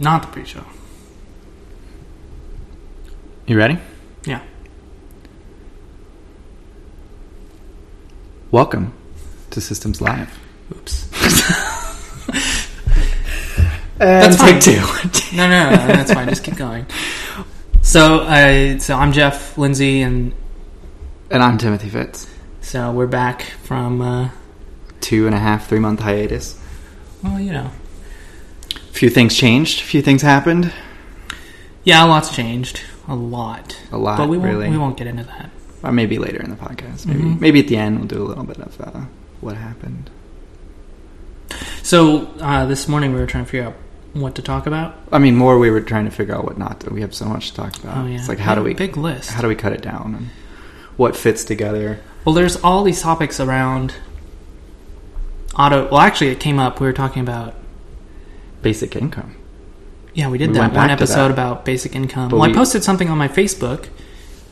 Not the pre-show. You ready? Yeah. Welcome to Systems Live. Oops. That's fine. two. No, no, no, that's fine. Just keep going. So, uh, so I'm Jeff Lindsay, and and I'm Timothy Fitz. so we're back from. Uh, Two and a half, three month hiatus. well, you know, few things changed. A few things happened. yeah, a lot's changed, a lot, A lot, but we won't. really. We won't get into that. Or maybe later in the podcast. Maybe Mhm. maybe at the end we'll do a little bit of uh, what happened. So uh, this morning we were trying to figure out what to talk about. I mean, more we were trying to figure out what not to. We have so much to talk about. Oh yeah, It's like how do we big list? how do we cut it down and what fits together? Well, there's all these topics around auto. Well, actually, it came up. We were talking about. Basic income. Yeah, we did We that one episode that. about basic income. But well, we- I posted something on my Facebook,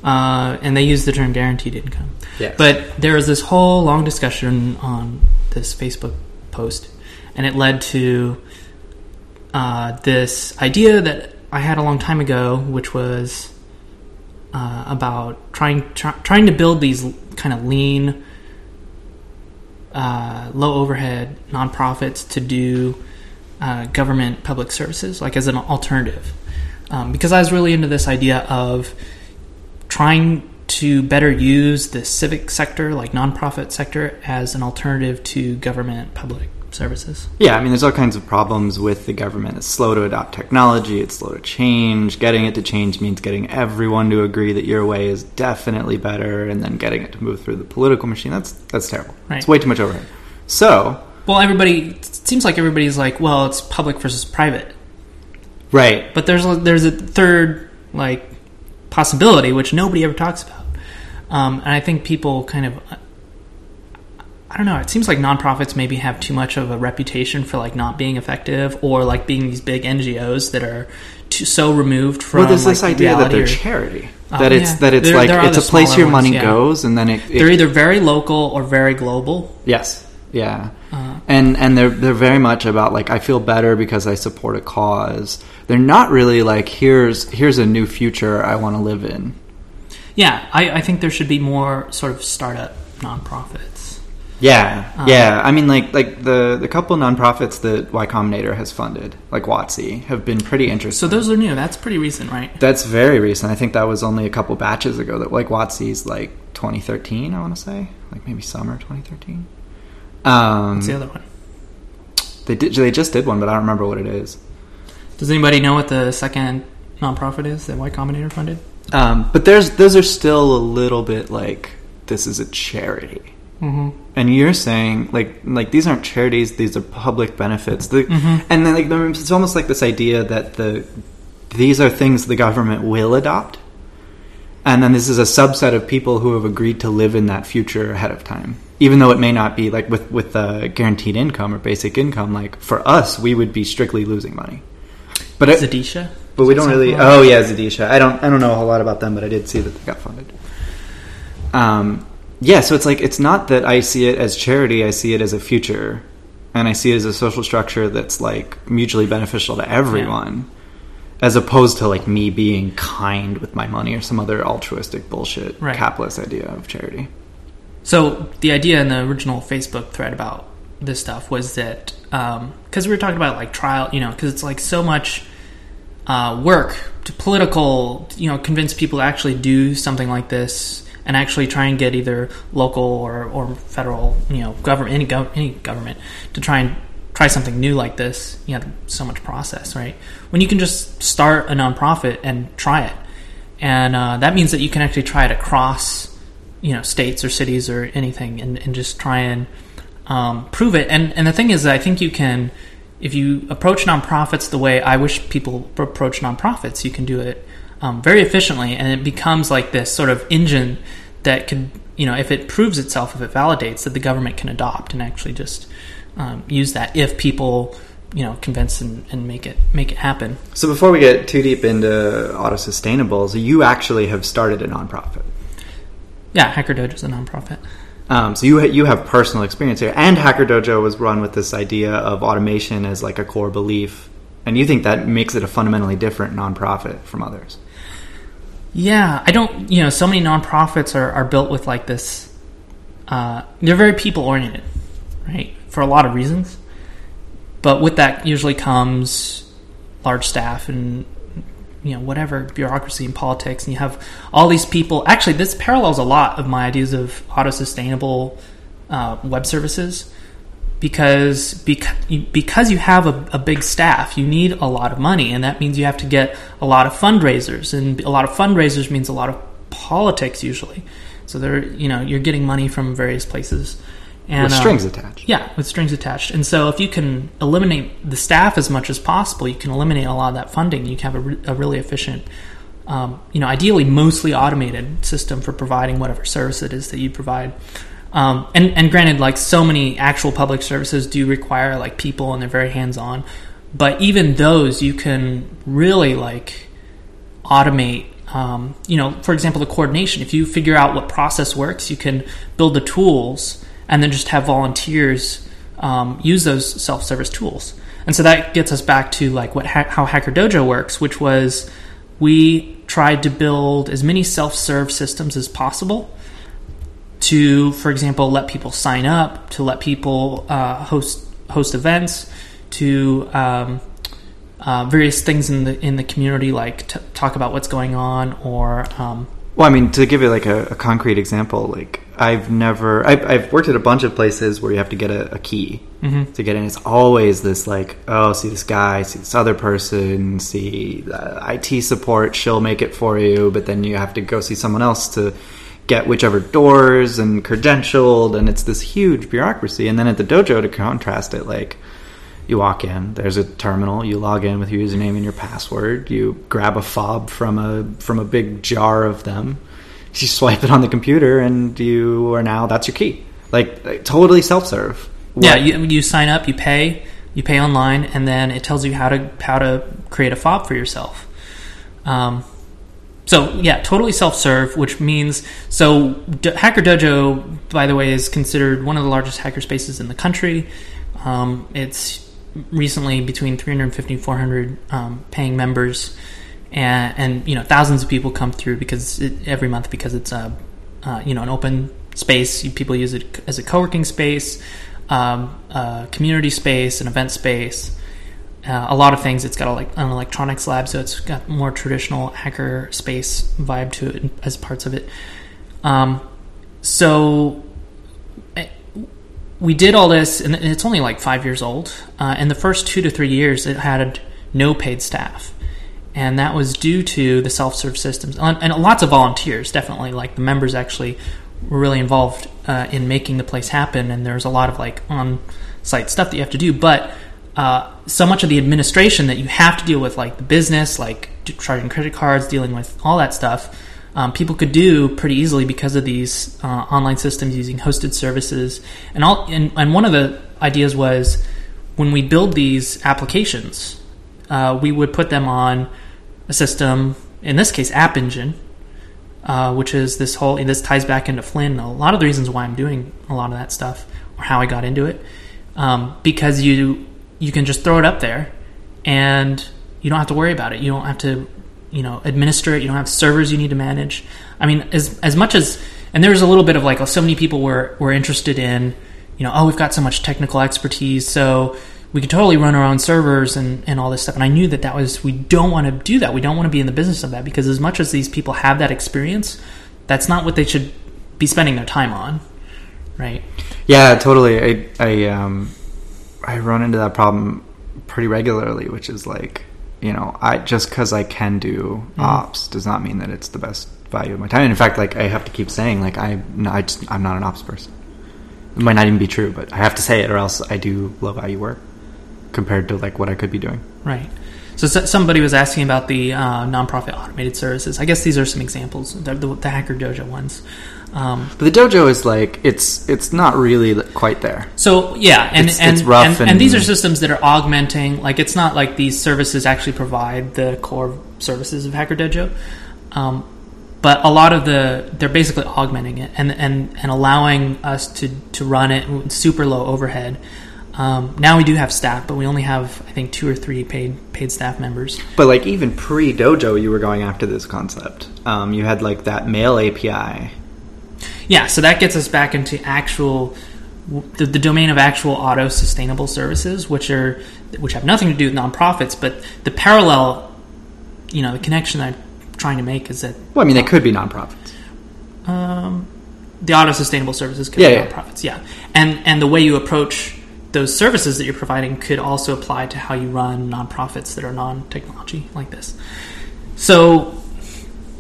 uh, and they used the term guaranteed income. Yes. But there was this whole long discussion on this Facebook post, and it led to uh, this idea that I had a long time ago, which was uh, about trying try, trying to build these kind of lean, uh, low overhead nonprofits to do uh, government public services, like as an alternative. Um, because I was really into this idea of trying to better use the civic sector, like nonprofit sector, as an alternative to government public services. Yeah, I mean, there's all kinds of problems with the government. It's slow to adopt technology. It's slow to change. Getting it to change means getting everyone to agree that your way is definitely better, and then getting it to move through the political machine. That's that's terrible. Right. It's way too much overhead. So, Well, everybody it seems like everybody's like, well, it's public versus private, right, but there's a, there's a third like possibility which nobody ever talks about, um, and I think people kind of. I don't know. It seems like nonprofits maybe have too much of a reputation for like not being effective, or like being these big NGOs that are too, so removed from. well, there's like, this idea that they're or- charity. Oh, that it's yeah. that it's There- like there it's a place your money ones, yeah. goes, and then it, it They're either very local or very global. Yes. Yeah. Uh, and and they're they're very much about like I feel better because I support a cause. They're not really like here's here's a new future I want to live in. Yeah, I, I think there should be more sort of startup nonprofits. Yeah. Um, yeah. I mean like like the the couple nonprofits that Y Combinator has funded, like Watsi, have been pretty interesting. So those are new. That's pretty recent, right? That's very recent. I think that was only a couple batches ago that like Watsi's like 2013, I want to say. Like maybe summer 2013. Um What's the other one? they did they just did one, but I don't remember what it is. Does anybody know what the second nonprofit is that Y Combinator funded? Um, but there's those are still a little bit like this is a charity, Mm-hmm. and you're saying like like these aren't charities; these are public benefits. The, Mhm. And then like it's almost like this idea that the these are things the government will adopt, and then this is a subset of people who have agreed to live in that future ahead of time. Even though it may not be like with with uh, guaranteed income or basic income, like for us, we would be strictly losing money. But it, Zidisha? but we don't really. Oh yeah, Zidisha. I don't. I don't know a whole lot about them, but I did see that they got funded. Um, yeah. So it's like it's not that I see it as charity. I see it as a future, and I see it as a social structure that's like mutually beneficial to everyone, as opposed to like me being kind with my money or some other altruistic bullshit Right. capitalist idea of charity. So the idea in the original Facebook thread about this stuff was that because we were talking about like trial, you know, because it's like so much uh, work to political, you know, convince people to actually do something like this and actually try and get either local or, or federal, you know, government any gov- any government to try and try something new like this. You have so much process, right? When you can just start a nonprofit and try it, and uh, that means that you can actually try it across you know states or cities or anything and, and just try and um, prove it and and the thing is i think you can if you approach nonprofits the way i wish people approach nonprofits you can do it um, very efficiently and it becomes like this sort of engine that could you know if it proves itself if it validates that the government can adopt and actually just um, use that if people you know convince and, and make it make it happen So before we get too deep into auto sustainables, you actually have started a nonprofit. yeah hacker dojo is a nonprofit Um, so you you have personal experience here, and Hacker Dojo was run with this idea of automation as like a core belief, and you think that makes it a fundamentally different nonprofit from others. Yeah, I don't. You know, so many nonprofits are, are built with like this. Uh, they're very people oriented, right? For a lot of reasons, but with that usually comes large staff and you know whatever bureaucracy and politics, and you have all these people. Actually, this parallels a lot of my ideas of auto sustainable uh, web services because because because you have a, a, big staff, you need a lot of money, and that means you have to get a lot of fundraisers, and a lot of fundraisers means a lot of politics usually. So there, you know, you're getting money from various places, and with strings um, attached. Yeah, with strings attached. And so if you can eliminate the staff as much as possible, you can eliminate a lot of that funding. You can have a, re- a really efficient. Um, you know, ideally, mostly automated system for providing whatever service it is that you provide. Um, and and granted, like so many actual public services do require like people and they're very hands on, but even those you can really like automate. Um, you know, for example, the coordination. If you figure out what process works, you can build the tools and then just have volunteers um, use those self-service tools. And so that gets us back to like what ha- how Hacker Dojo works, which was we tried to build as many self-serve systems as possible to, for example, let people sign up, to let people uh, host host events, to um, uh, various things in the in the community, like t- talk about what's going on, or um, well, I mean, to give you like a, a concrete example, like I've never, I've, I've, worked at a bunch of places where you have to get a, a key mm-hmm. to get in. It's always this like, oh, see this guy, see this other person, see IT support, she'll make it for you, but then you have to go see someone else to get whichever doors and credentialed, and it's this huge bureaucracy. And then at the dojo, to contrast it, like you walk in, there's a terminal, you log in with your username and your password, you grab a fob from a from a big jar of them, you swipe it on the computer, and you are now that's your key. Like, like totally self serve. Yeah, you, you sign up, you pay, you pay online, and then it tells you how to how to create a fob for yourself. Um, so yeah, totally self-serve, which means so Do- Hacker Dojo, by the way, is considered one of the largest hacker spaces in the country. Um, it's recently between 350 and 400 um, paying members, and, and, you know thousands of people come through because it, every month because it's a uh, you know an open space. People use it as a co-working space, um, a community space, an event space uh, a lot of things. It's got a, like an electronics lab, so it's got more traditional hacker space vibe to it as parts of it. Um, so eh, we did all this, and it's only like five years old. Uh, in the first two to three years, it had no paid staff, and that was due to the self-serve systems and, lots of volunteers. Definitely, like the members actually were really involved uh, in making the place happen, and there's a lot of like on-site stuff that you have to do, but uh, so much of the administration that you have to deal with, like the business, like charging credit cards, dealing with all that stuff, um, people could do pretty easily because of these uh, online systems using hosted services. And all, and, and one of the ideas was when we build these applications, uh, we would put them on a system, in this case, App Engine, uh, which is this whole this ties back into Flynn. A lot of the reasons why I'm doing a lot of that stuff or how I got into it, um, because you you can just throw it up there and you don't have to worry about it. You don't have to, you know, administer it. You don't have servers you need to manage. I mean, as as much as and there was a little bit of like, oh, so many people were were interested in, you know, oh, we've got so much technical expertise, so we could totally run our own servers and, and all this stuff. And I knew that that was we don't want to do that. We don't want to be in the business of that because as much as these people have that experience, that's not what they should be spending their time on, right? Yeah, totally. I I um I run into that problem pretty regularly, which is like, you know, I just because I can do mm. ops does not mean that it's the best value of my time. And in fact, like I have to keep saying, like I, I just, I'm not an ops person. It might not even be true, but I have to say it, or else I do low value work compared to like what I could be doing. Right. So somebody was asking about the uh, nonprofit automated services. I guess these are some examples, the, the, the Hacker Dojo ones. Um, but the dojo is like it's it's not really quite there. So yeah, and it's, and, it's rough and, and, and, these are systems that are augmenting. Like it's not like these services actually provide the core services of Hacker Dojo, um, but a lot of the they're basically augmenting it and and and allowing us to to run it super low overhead. Um, now we do have staff, but we only have I think two or three paid paid staff members. But like even pre Dojo, you were going after this concept. Um, you had like that mail API. Yeah, so that gets us back into actual the, the domain of actual auto sustainable services, which are which have nothing to do with nonprofits, but the parallel, you know, the connection I'm trying to make is that Well, I mean, they could be nonprofits. um, the auto sustainable services could Yeah, be yeah. nonprofits, yeah, and and the way you approach those services that you're providing could also apply to how you run nonprofits that are non-technology like this. So,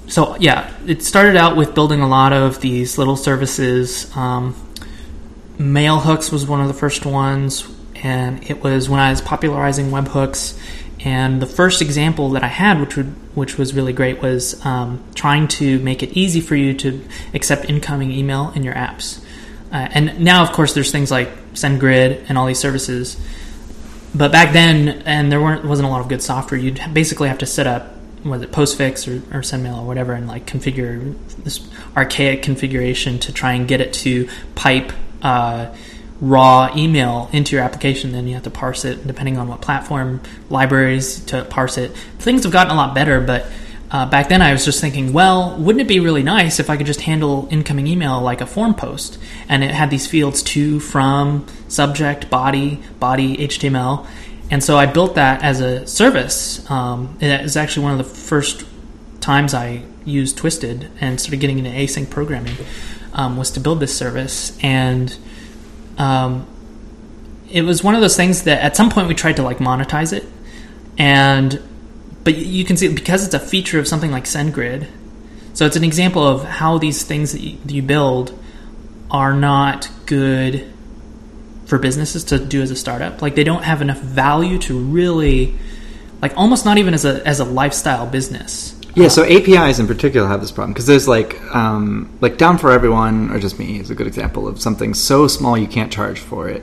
so yeah, it started out with building a lot of these little services. Um, Mail hooks was one of the first ones, and it was when I was popularizing webhooks. And the first example that I had, which would which was really great, was um, trying to make it easy for you to accept incoming email in your apps. Uh, and now, of course, there's things like SendGrid and all these services. But back then, and there weren't wasn't a lot of good software. You'd basically have to set up was it Postfix or, or SendMail or whatever, and like configure this archaic configuration to try and get it to pipe uh, raw email into your application. Then you have to parse it, depending on what platform, libraries to parse it. Things have gotten a lot better, but uh, back then I was just thinking, well, wouldn't it be really nice if I could just handle incoming email like a form post, and it had these fields to, from, subject, body, body, HTML. And so I built that as a service. Um, it was actually one of the first times I used Twisted and started getting into async programming um, was to build this service. And um, it was one of those things that at some point we tried to like monetize it, and but you can see because it's a feature of something like SendGrid. So it's an example of how these things that you, build are not good for businesses to do as a startup. Like they don't have enough value to really, like almost not even as a as a lifestyle business. Yeah, so APIs in particular have this problem because there's like um, like Down for Everyone or just me is a good example of something so small you can't charge for it,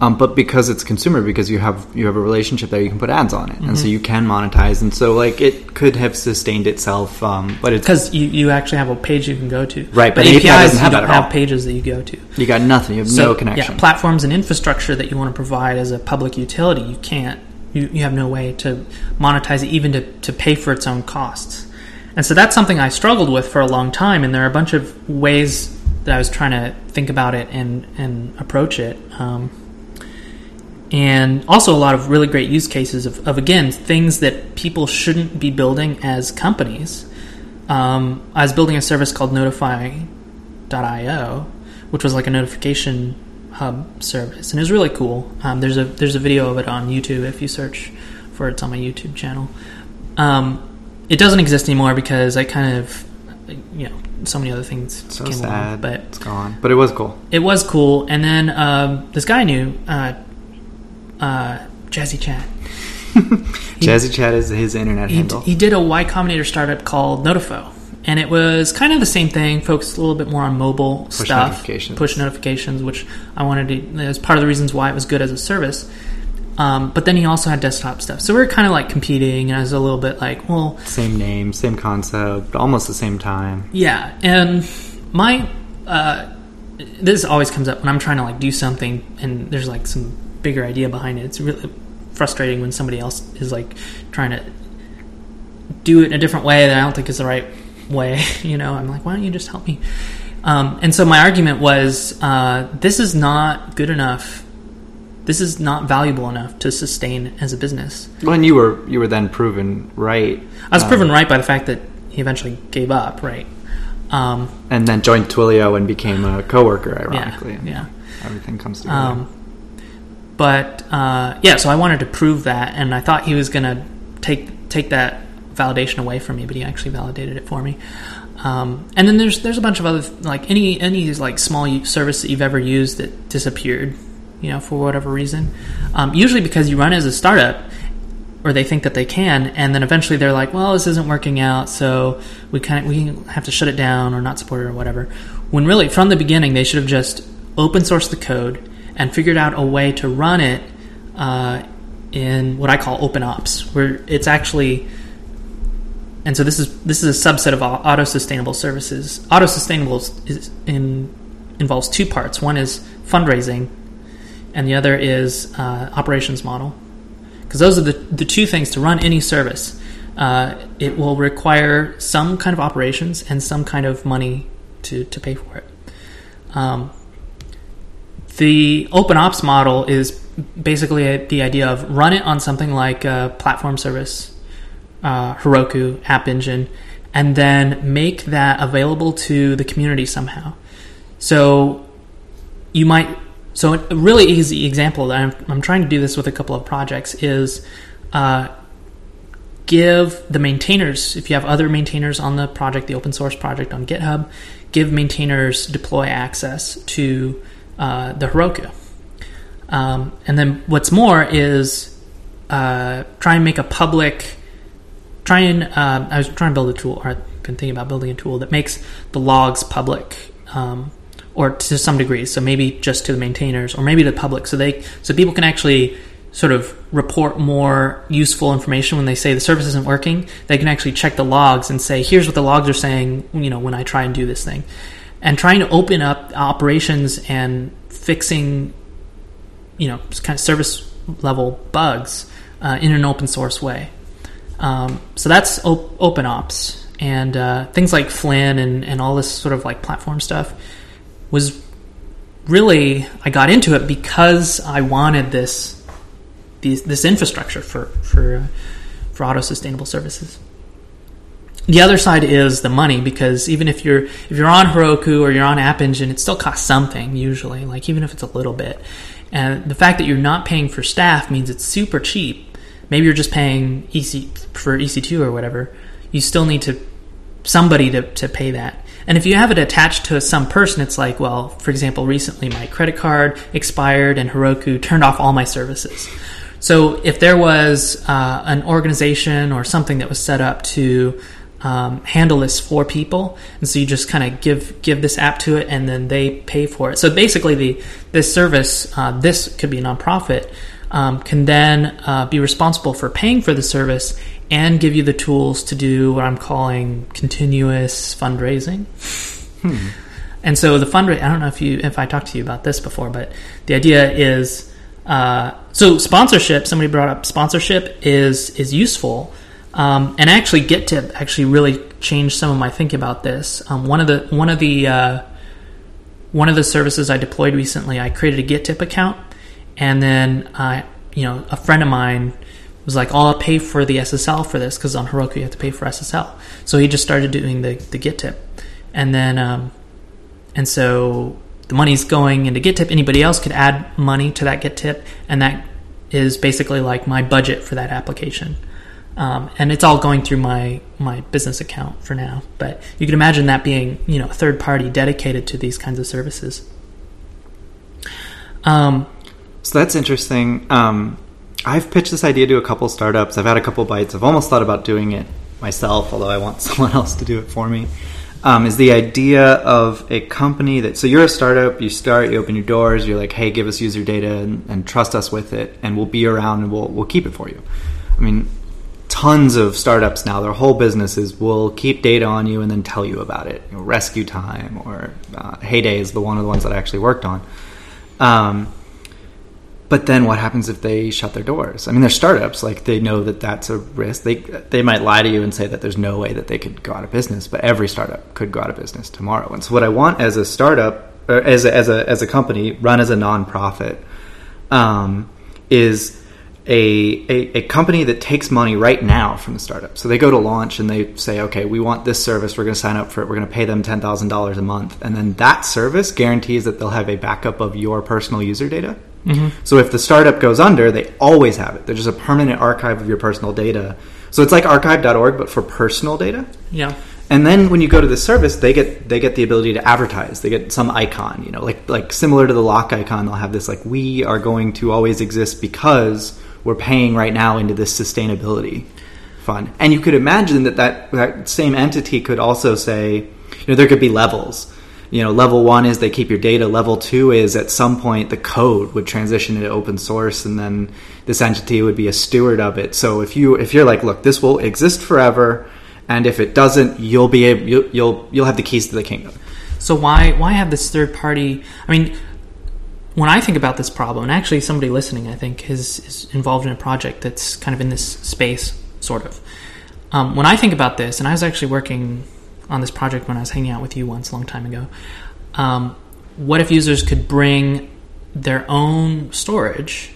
um, but because it's consumer, because you have you have a relationship there, you can put ads on it, and so you can monetize, and so like it could have sustained itself, um, but it's Because you, you actually have a page you can go to. Right, but, but APIs have you don't have pages that you go to. you got nothing, you have So, no connection. Yeah, platforms and infrastructure that you want to provide as a public utility, you can't. You, you have no way to monetize it, even to, to pay for its own costs. And so that's something I struggled with for a long time. And there are a bunch of ways that I was trying to think about it and and approach it. Um, and also a lot of really great use cases of, of again things that people shouldn't be building as companies. Um, I was building a service called Notify.io, which was like a notification hub service, and it was really cool. Um, there's a there's a video of it on YouTube if you search for it. It's on my YouTube channel. Um, it doesn't exist anymore because I kind of, you know, so many other things so came along. sad, But it's gone, but it was cool. it was cool. And then um, this guy knew uh, uh, Jazzy Chad. Jazzy Chad is his internet He, handle. he did a Y Combinator startup called Notifo. And it was kind of the same thing, focused a little bit more on mobile Push stuff, notifications. push notifications, which I wanted to. as part of the reasons why it was good as a service. Um, but then he also had desktop stuff, so we were kind of like competing, and I was a little bit like, well, same name, same concept, almost the same time. Yeah, and my uh, this always comes up when I'm trying to like do something and there's like some bigger idea behind it. It's really frustrating when somebody else is like trying to do it in a different way that I don't think is the right way. You know, I'm like, why don't you just help me? Um, and so my argument was, uh, this is not good enough. This is not valuable enough to sustain as a business. When you were you were then proven right, I was um, proven right by the fact that he eventually gave up, right? Um, and then joined Twilio and became a coworker. Ironically, yeah, yeah. everything comes together. Um, but uh, yeah, so I wanted to prove that, and I thought he was going to take take that validation away from me, but he actually validated it for me. Um, and then there's there's a bunch of other like any any like small service that you've ever used that disappeared, you know, for whatever reason. Um, usually because you run as a startup, or they think that they can, and then eventually they're like, well, this isn't working out, so we kind of we have to shut it down or not support it or whatever. When really from the beginning they should have just open sourced the code and figured out a way to run it uh, in what I call open ops, where it's actually and so this is this is a subset of auto sustainable services. Auto sustainable is in, involves two parts. One is fundraising. and the other is uh, operations model. Because those are the, the two things to run any service. Uh, it will require some kind of operations and some kind of money to, to pay for it. Um, the open ops model is basically a, the idea of run it on something like a platform service, uh, Heroku, App Engine, and then make that available to the community somehow. So you might. So a really easy example that I'm, I'm trying to do this with a couple of projects is uh, give the maintainers, if you have other maintainers on the project, the open source project on GitHub, give maintainers deploy access to uh, the Heroku. Um, and then what's more is uh, try and make a public. Try and uh, I was trying to build a tool, or I've been thinking about building a tool that makes the logs public, um, or to some degree. So maybe just to the maintainers, or maybe the public, so they so people can actually sort of report more useful information when they say the service isn't working. They can actually check the logs and say, here's what the logs are saying. You know, when I try and do this thing, and trying to open up operations and fixing, you know, kind of service level bugs uh, in an open source way. Um, so that's op- open ops and uh, things like Flynn and, and all this sort of like platform stuff was really I got into it because I wanted this these, this infrastructure for for uh, for auto sustainable services. The other side is the money because even if you're if you're on Heroku or you're on App Engine, it still costs something usually, like even if it's a little bit. And the fact that you're not paying for staff means it's super cheap. Maybe you're just paying EC for EC2 or whatever. You still need to somebody to, to pay that. And if you have it attached to some person, it's like, well, for example, recently my credit card expired and Heroku turned off all my services. So if there was uh, an organization or something that was set up to um, handle this for people, and so you just kind of give give this app to it, and then they pay for it. So basically, the this service, uh, this could be a nonprofit, um, can then uh, be responsible for paying for the service and give you the tools to do what I'm calling continuous fundraising. Hmm. And so the fundraising, I don't know if you if I talked to you about this before, but the idea is uh, so sponsorship. Somebody brought up sponsorship is is useful, um, and actually GitTip actually really changed some of my thinking about this. Um, one of the one of the uh, one of the services I deployed recently, I created a GitTip account, and then I, you know, a friend of mine was like, "Oh, I'll pay for the SSL for this because on Heroku you have to pay for SSL." So he just started doing the the GitTip, and then um, and so the money's going into GitTip. Anybody else could add money to that GitTip, and that is basically like my budget for that application. Um, and it's all going through my my business account for now. But you can imagine that being you know a third party dedicated to these kinds of services. Um, so that's interesting. Um, I've pitched this idea to a couple startups. I've had a couple bites. I've almost thought about doing it myself, although I want someone else to do it for me um, is the idea of a company that so you're a startup you start you open your doors you're like hey give us user data and, and, trust us with it and we'll be around and we'll, we'll keep it for you i mean tons of startups now their whole business is we'll keep data on you and then tell you about it you know, rescue time or uh, heyday is the one of the ones that i actually worked on um, but then what happens if they shut their doors? I mean, they're startups. Like they know that that's a risk. They they might lie to you and say that there's no way that they could go out of business. But every startup could go out of business tomorrow. And so what I want as a startup, or as a, as a as a company run as a nonprofit, um, is a, a, a, company that takes money right now from the startup. So they go to launch and they say, okay, we want this service. We're going to sign up for it. We're going to pay them $10,000 a month. And then that service guarantees that they'll have a backup of your personal user data. Mm-hmm. So if the startup goes under, they always have it. They're just a permanent archive of your personal data. So it's like archive.org, but for personal data. Yeah. And then when you go to the service, they get they get the ability to advertise. They get some icon, you know, like like similar to the lock icon. They'll have this like we are going to always exist because we're paying right now into this sustainability fund. And you could imagine that that, that same entity could also say, you know, there could be levels you know level one is they keep your data. Level two is at some point the code would transition into open source and then this entity would be a steward of it. So if you if you're like look this will exist forever and if it doesn't you'll be able you'll you'll, you'll have the keys to the kingdom. So why why have this third party i mean when I think about this problem, and actually somebody listening, I think, is, is involved in a project that's kind of in this space, sort of. Um, when I think about this, and I was actually working on this project when I was hanging out with you once a long time ago. Um, what if users could bring their own storage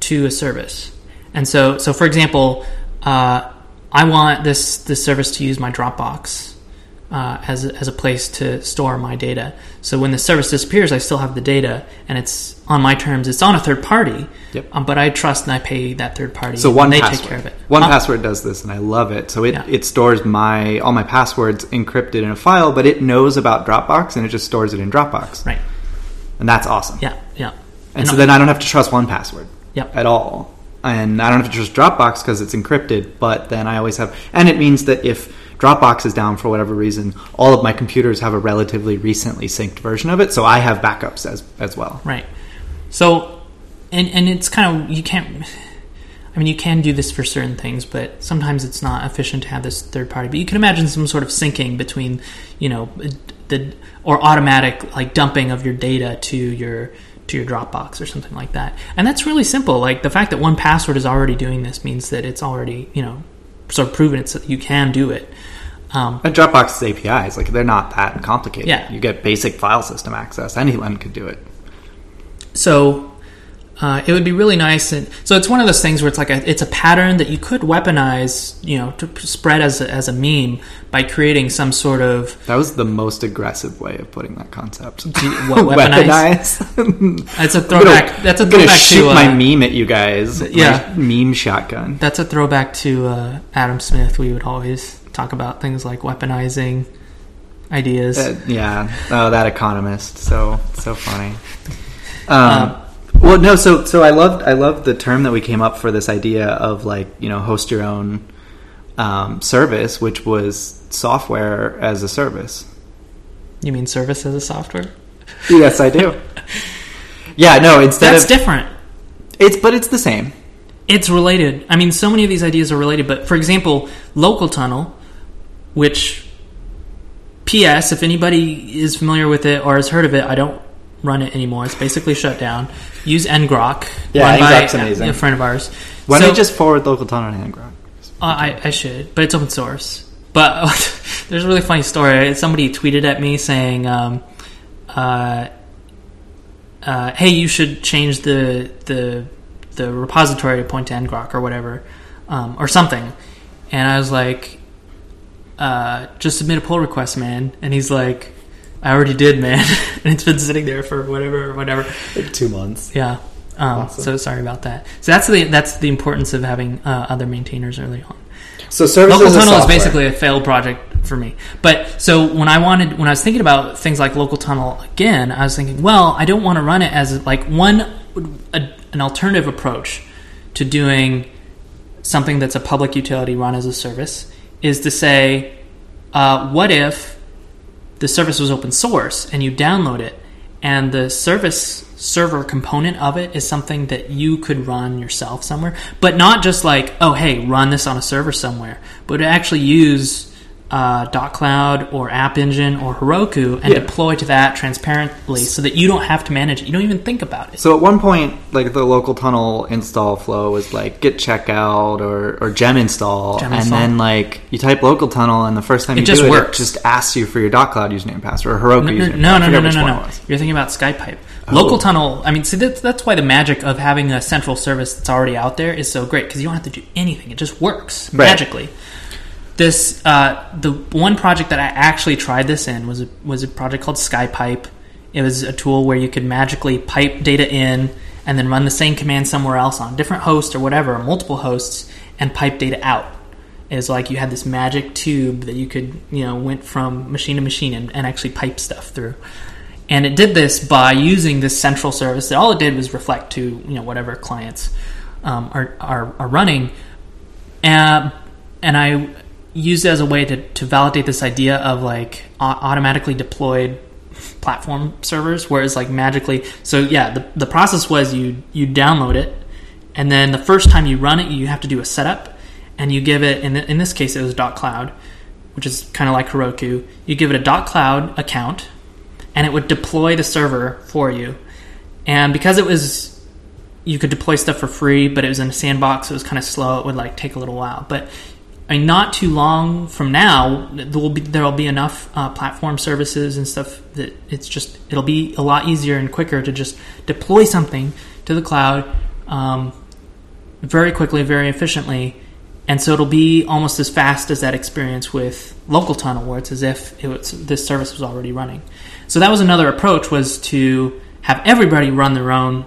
to a service? And so, so for example, uh, I want this this service to use my Dropbox uh, as a, as a place to store my data. So when the service disappears, I still have the data, and it's on my terms. It's on a third party, Yep. um, but I trust and I pay that third party. So one and they password. take care of it. One Uh, password does this, and I love it. So it, Yeah. it stores my all my passwords encrypted in a file, but it knows about Dropbox and it just stores it in Dropbox, Right. and that's awesome. Yeah. Yeah. And so then I don't have to trust 1Password Yep. at all, and I don't have to trust Dropbox because it's encrypted. But then I always have, and it means that if Dropbox is down for whatever reason, all of my computers have a relatively recently synced version of it, so I have backups as as well. Right. So, and and it's kind of you can't. I mean, you can do this for certain things, but sometimes it's not efficient to have this third party. But you can imagine some sort of syncing between, you know, the or automatic like dumping of your data to your to your Dropbox or something like that. And that's really simple. Like the fact that 1Password is already doing this means that it's already you know sort of proven it's you can do it. Um, And Dropbox's APIs, like they're not that complicated. Yeah. You get basic file system access. Anyone could do it. So uh, it would be really nice, and so it's one of those things where it's like a, it's a pattern that you could weaponize, you know, to spread as a, as a meme by creating some sort of That was the most aggressive way of putting that concept. you- what, weaponize. Weaponize. It's a I'm gonna- throwback. that's a throwback shoot to uh, my meme at you guys. yeah. meme shotgun. that's a throwback to uh, Adam Smith. We would always talk about things like weaponizing ideas. Uh, yeah. Oh, that economist. So so funny. Um, Um, well, no. So so I loved I loved the term that we came up for this idea of like you know host your own um, service, which was software as a service. you mean service as a software? Yes, I do. yeah. No. Instead That's of different. it's but it's the same. It's related. I mean, so many of these ideas are related. But for example, local tunnel, which, P.S. If anybody is familiar with it or has heard of it, I don't run it anymore. It's basically shut down. Use ngrok, Yeah, run ngrok's by amazing. a friend of ours. Why So- don't you just forward local tunnel to ngrok? uh, I, I should, but it's open source. But there's a really funny story. Somebody tweeted at me saying, um, uh, uh, "Hey, you should change the the the repository to point to ngrok or whatever, um, or something." And I was like, uh, "Just submit a pull request, man." And he's like, "I already did, man," and it's been sitting there for whatever, whatever. Like two months. Yeah. Um, Awesome. So sorry about that. So that's the that's the importance of having uh, other maintainers early on. So Local Tunnel is basically a failed project for me. But so when I wanted, when I was thinking about things like Local Tunnel again, I was thinking, well, I don't want to run it as like one a, an alternative approach to doing something that's a public utility run as a service is to say, uh, what if the service was open source and you download it and the service server component of it is something that you could run yourself somewhere but not just like oh hey run this on a server somewhere but actually use uh, .cloud or App Engine or Heroku and Yeah. deploy to that transparently so that you don't have to manage it you don't even think about it So at one point, like the local tunnel install flow was like git checkout or, or gem install, Gem and install. then like you type local tunnel, and the first time It you just do it, works. it just asks you for your dot .cloud username and password or Heroku no, no, username. no, no, no, no, no, no. You're thinking about SkyPipe. Oh. Local tunnel. I mean, see, that's, that's why the magic of having a central service that's already out there is so great because you don't have to do anything; it just works Right. magically. This uh, the one project that I actually tried this in was a, was a project called SkyPipe. It was a tool where you could magically pipe data in and then run the same command somewhere else on different host or whatever, or multiple hosts, and pipe data out. It's like you had this magic tube that you could, you know, went from machine to machine and, and actually pipe stuff through. And it did this by using this central service that all it did was reflect to, you know, whatever clients um, are, are, are running. And, and I used as a way to, to validate this idea of like automatically deployed platform servers where it's like magically so yeah the, the process was you you download it and then the first time you run it you have to do a setup and you give it in, th- in this case it was cloud which is kind of like heroku you give it a cloud account and it would deploy the server for you and because it was you could deploy stuff for free, but it was in a sandbox. It was kind of slow. It would like take a little while, but I mean, not too long from now, there will be there will be enough uh, platform services and stuff that it's just it'll be a lot easier and quicker to just deploy something to the cloud um, very quickly, very efficiently, and so it'll be almost as fast as that experience with local tunnel, where it's as if it was this service was already running. So that was another approach was to have everybody run their own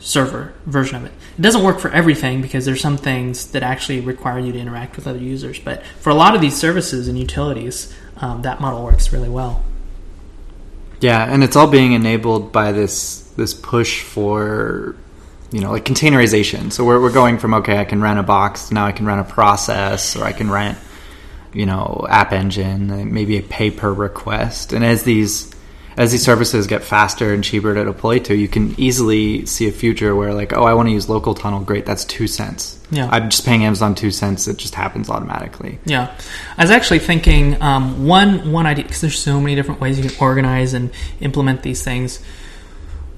server version of it. It doesn't work for everything because there's some things that actually require you to interact with other users. But for a lot of these services and utilities, um, that model works really well. Yeah, and it's all being enabled by this this push for you know like containerization. So we're we're going from okay, I can rent a box, now I can rent a process, or I can rent you know App Engine, maybe a pay per request. And as these as these services get faster and cheaper to deploy to, you can easily see a future where like, oh, I want to use local tunnel. Great, that's two cents. Yeah. I'm just paying Amazon two cents. It just happens automatically. Yeah, I was actually thinking um, one one idea because there's so many different ways you can organize and implement these things.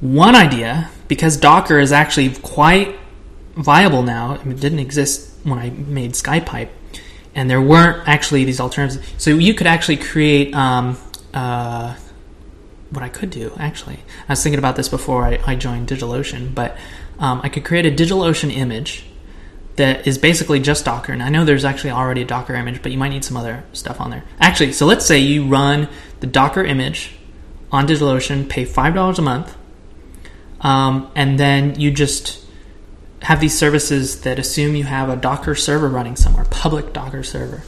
One idea, because Docker is actually quite viable now. I mean, it didn't exist when I made SkyPipe, and there weren't actually these alternatives. So you could actually create. Um, uh, what I could do actually. I was thinking about this before I, I joined DigitalOcean, but um, I could create a DigitalOcean image that is basically just Docker. And I know there's actually already a Docker image, but you might need some other stuff on there. Actually, so let's say you run the Docker image on DigitalOcean, pay five dollars a month, um, and then you just have these services that assume you have a Docker server running somewhere, public Docker server,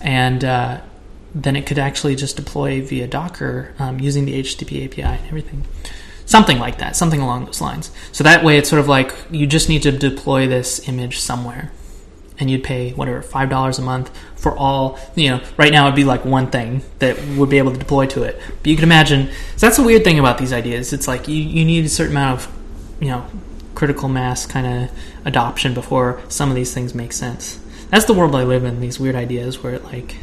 and uh, then it could actually just deploy via Docker um, using the HTTP API and everything. Something like that, something along those lines. So that way, it's sort of like you just need to deploy this image somewhere, and you'd pay whatever five dollars a month for all. You know, right now it'd be like one thing that would be able to deploy to it. But you can imagine. So that's the weird thing about these ideas. It's like you you need a certain amount of, you know, critical mass kind of adoption before some of these things make sense. That's the world I live in. These weird ideas where it like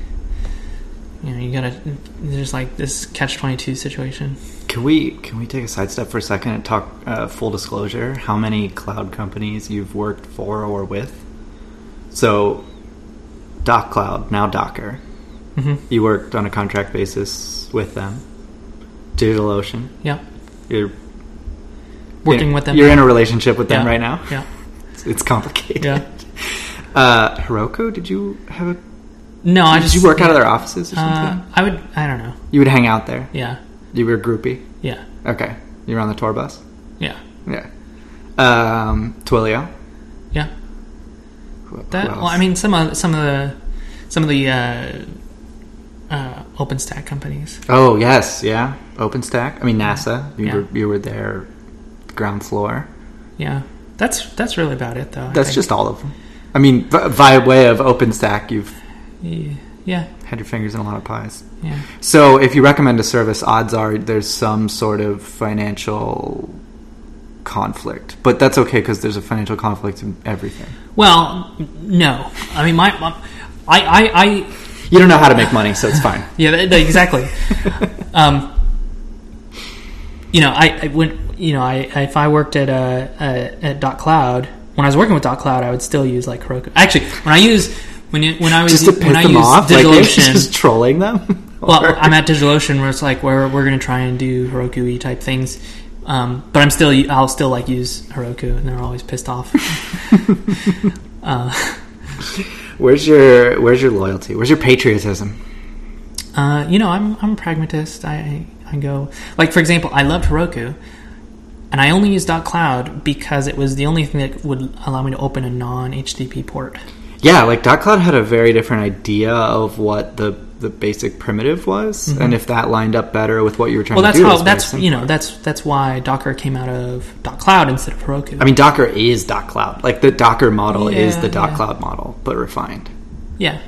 you know you gotta there's like this catch 22 situation Can we can we take a sidestep for a second and talk uh, full disclosure? How many cloud companies you've worked for or with? So, dotCloud now Docker. mm-hmm. You worked on a contract basis with them. DigitalOcean. yeah You're working in- with them You're in a relationship with them Yeah. right now. yeah It's, it's complicated. yeah Uh, Heroku, did you have a? No i did just you work out of their offices or something? uh, i would i don't know you would hang out there. yeah You were a groupie. yeah Okay. You were on the tour bus. yeah Yeah. Um, Twilio. yeah Who- who that else? well i mean some of some of the some of the uh uh openstack companies Oh yes, yeah. OpenStack. I mean NASA. You Yeah. were you were there, ground floor. yeah that's that's really about it though I That's think. just all of them. I mean, by way of OpenStack, you've yeah yeah, had your fingers in a lot of pies. yeah. So, if you recommend a service, odds are there's some sort of financial conflict, but that's okay because there's a financial conflict in everything. well no i mean my, my I, I i You don't know how to make money, so it's fine. Yeah, exactly. um, you know, I, I went. You know, I if I worked at uh, uh, at Dot Cloud when I was working with Dot Cloud, I would still use like Heroku. Actually, when I use when you, when I was Just to piss them off, like DigitalOcean. just trolling them. well, Or- I'm at DigitalOcean where it's like where we're going to try and do Heroku type things. Um, but I'm still I'll still like use Heroku, and they're always pissed off. uh, Where's your Where's your loyalty? Where's your patriotism? Uh, you know, I'm I'm a pragmatist. I I go like for example, I loved Heroku, and I only used .cloud because it was the only thing that would allow me to open a non HTTP port. Yeah, like .cloud had a very different idea of what the the basic primitive was, and if that lined up better with what you were trying Mm-hmm. Well, to that's do. how that's you know that's that's why Docker came out of .cloud instead of Heroku. I mean, Docker is .cloud. Like the Docker model is Yeah, the yeah. .cloud model, but refined. yeah,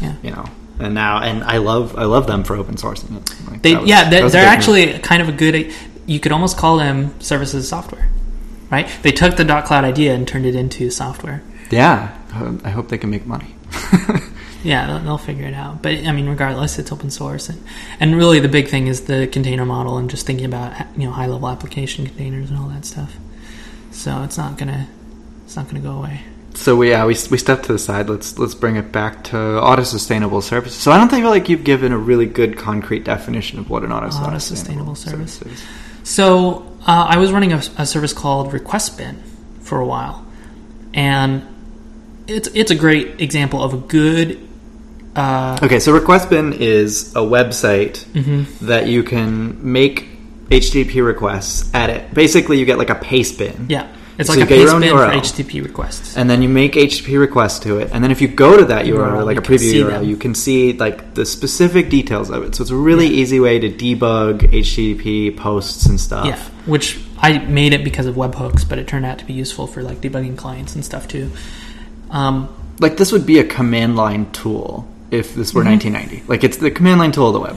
yeah. You know, and now and I love I love them for open sourcing it. Like, they was, yeah they, are big move. actually kind of a good. You could almost call them services software, right? They took the .cloud idea and turned it into software. yeah. I hope they can make money. Yeah, they'll, they'll figure it out. But I mean, regardless, it's open source, and, and really the big thing is the container model and just thinking about you know high level application containers and all that stuff. So it's not gonna it's not gonna go away. So we yeah we we step to the side. Let's let's bring it back to auto sustainable services. So I don't think like you've given a really good concrete definition of what an auto Auto-sustainable service. service is. So uh, I was running a, a service called RequestBin for a while, and it's it's a great example of a good. Uh, Okay, so RequestBin is a website Mm-hmm. that you can make HTTP requests at it. Basically, you get like a paste bin. yeah, it's So like a paste bin for. HTTP requests. and then you make HTTP requests to it, and then if you go to that URL, URL, like you a preview URL, them. you can see like the specific details of it. So it's a really Yeah. easy way to debug HTTP posts and stuff. Yeah, which I made it because of webhooks, but it turned out to be useful for like debugging clients and stuff too. Um, Like this would be a command line tool if this Mm-hmm. were 1990. Like it's the command line tool of the web.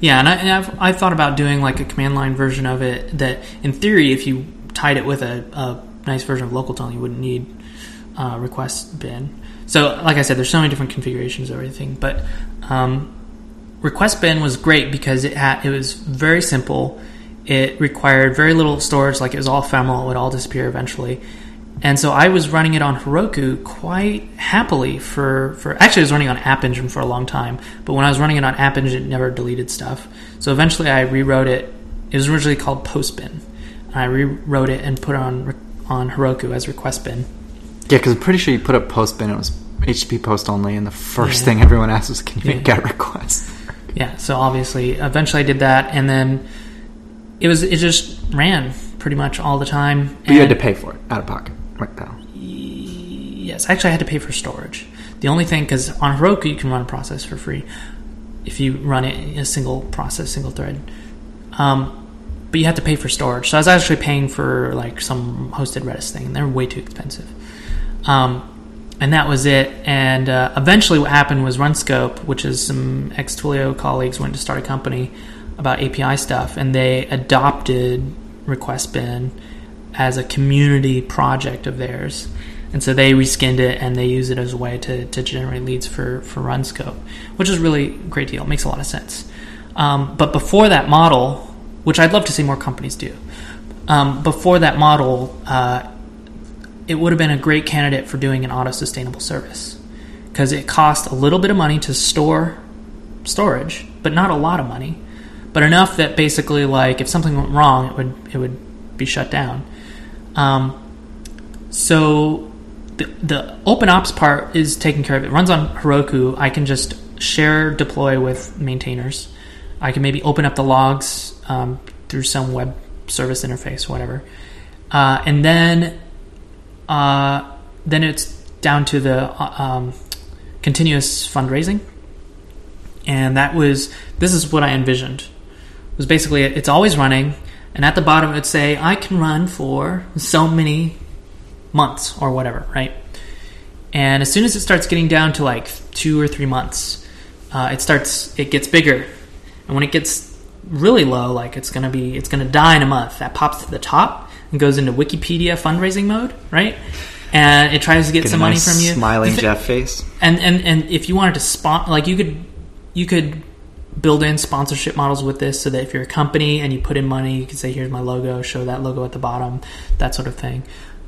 yeah, and, I, and I've thought about doing like a command line version of it that, in theory, if you tied it with a, a nice version of localtunnel, you wouldn't need uh, request bin. So, like I said, there's so many different configurations of everything, but um, request bin was great because it had it was very simple. It required very little storage, like it was all ephemeral, it would all disappear eventually. And so I was running it on Heroku quite happily for, for actually I was running on App Engine for a long time, but when I was running it on App Engine, it never deleted stuff. So eventually I rewrote it. It was originally called Postbin. And I rewrote it and put it on on Heroku as request bin. Yeah, because I'm pretty sure you put up post bin. It was HTTP post only, and the first Yeah. thing everyone asks is, "Can you make GET requests?" Yeah, so obviously, eventually I did that, and then it was it just ran pretty much all the time. But you had to pay for it out of pocket, pal? Yes, actually, I had to pay for storage. The only thing, because on Heroku you can run a process for free if you run it in a single process, single thread. Um, but you have to pay for storage. So I was actually paying for like some hosted Redis thing, and they're way too expensive. Um, and that was it. And uh, eventually, what happened was Runscope, which is some ex Twilio colleagues, went to start a company about API stuff, and they adopted RequestBin as a community project of theirs. And so they reskinned it and they use it as a way to, to generate leads for, for Runscope, which is really a great deal. It makes a lot of sense. Um, but before that model, which I'd love to see more companies do, um, before that model, uh, it would have been a great candidate for doing an auto sustainable service because it cost a little bit of money to store storage, but not a lot of money, but enough that basically, like, if something went wrong, it would it would be shut down. Um, so the the open ops part is taken care of. It runs on Heroku. I can just share deploy with maintainers. I can maybe open up the logs um, through some web service interface, whatever, uh, and then uh, then it's down to the uh, um, continuous fundraising, and that was this is what I envisioned. It was basically it's always running, and at the bottom it would say I can run for so many months or whatever, right? And as soon as it starts getting down to like two or three months, uh, it starts it gets bigger, and when it gets really low, like it's gonna be it's gonna die in a month, that pops to the top and goes into Wikipedia fundraising mode, right? And it tries to get, Get some a money from you. smiling Jeff face. and and and if you wanted to spot like you could you could build in sponsorship models with this so that if you're a company and you put in money you can say here's my logo show that logo at the bottom that sort of thing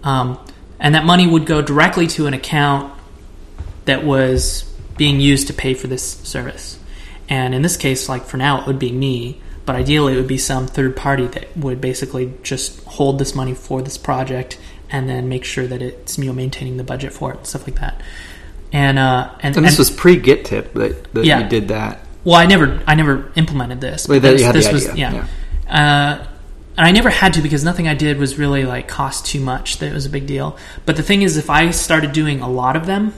um, and that money would go directly to an account that was being used to pay for this service and in this case like for now it would be me but ideally it would be some third party that would basically just hold this money for this project and then make sure that it's you know maintaining the budget for it and stuff like that and uh and, And this and- was pre GitTip that, that Yeah. you did that. Well, I never, I never implemented this. Wait, but that- this, you this was, idea, yeah. Uh, and I never had to because nothing I did was really like cost too much. That it was a big deal. But the thing is, if I started doing a lot of them,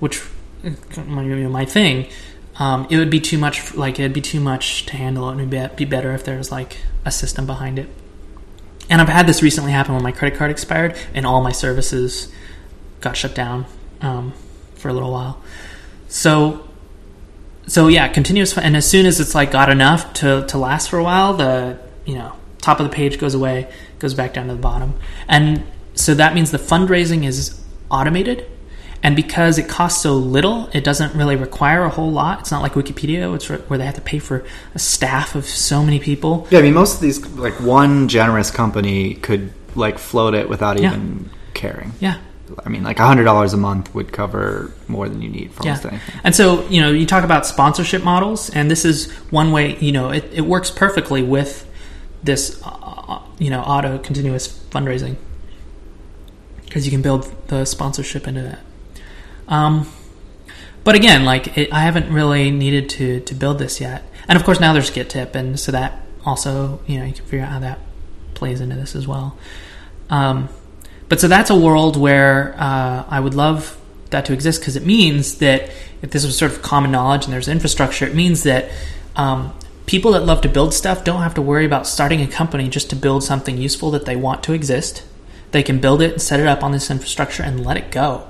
which uh, my, my thing, um, it would be too much. Like it'd be too much to handle. It would be, be better if there was like a system behind it. And I've had this recently happen when my credit card expired and all my services got shut down um, for a little while. So so yeah, continuous and as soon as it's like got enough to to last for a while, the you know top of the page goes away, goes back down to the bottom, and so that means the fundraising is automated, And because it costs so little, it doesn't really require a whole lot. It's not like Wikipedia, it's where they have to pay for a staff of so many people. Yeah, I mean, most of these, like one generous company could like float it without Yeah. even caring. Yeah. I mean, like hundred dollars a month would cover more than you need for Yeah. anything. And so, you know, you talk about sponsorship models, and this is one way, you know, it, it works perfectly with this, uh, you know, auto continuous fundraising because you can build the sponsorship into that. Um, but again, like it, I haven't really needed to to build this yet, and of course now there's GitTip, and so that also, you know, you can figure out how that plays into this as well. Um, but so that's a world where uh, I would love that to exist because it means that if this was sort of common knowledge and there's infrastructure, it means that um, people that love to build stuff don't have to worry about starting a company just to build something useful that they want to exist. They can build it and set it up on this infrastructure and let it go.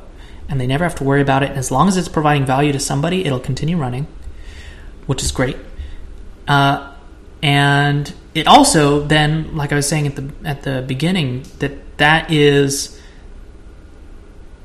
And they never have to worry about it. And as long as it's providing value to somebody, it'll continue running, which is great. Uh, and it also then, like I was saying at the at the beginning, that that is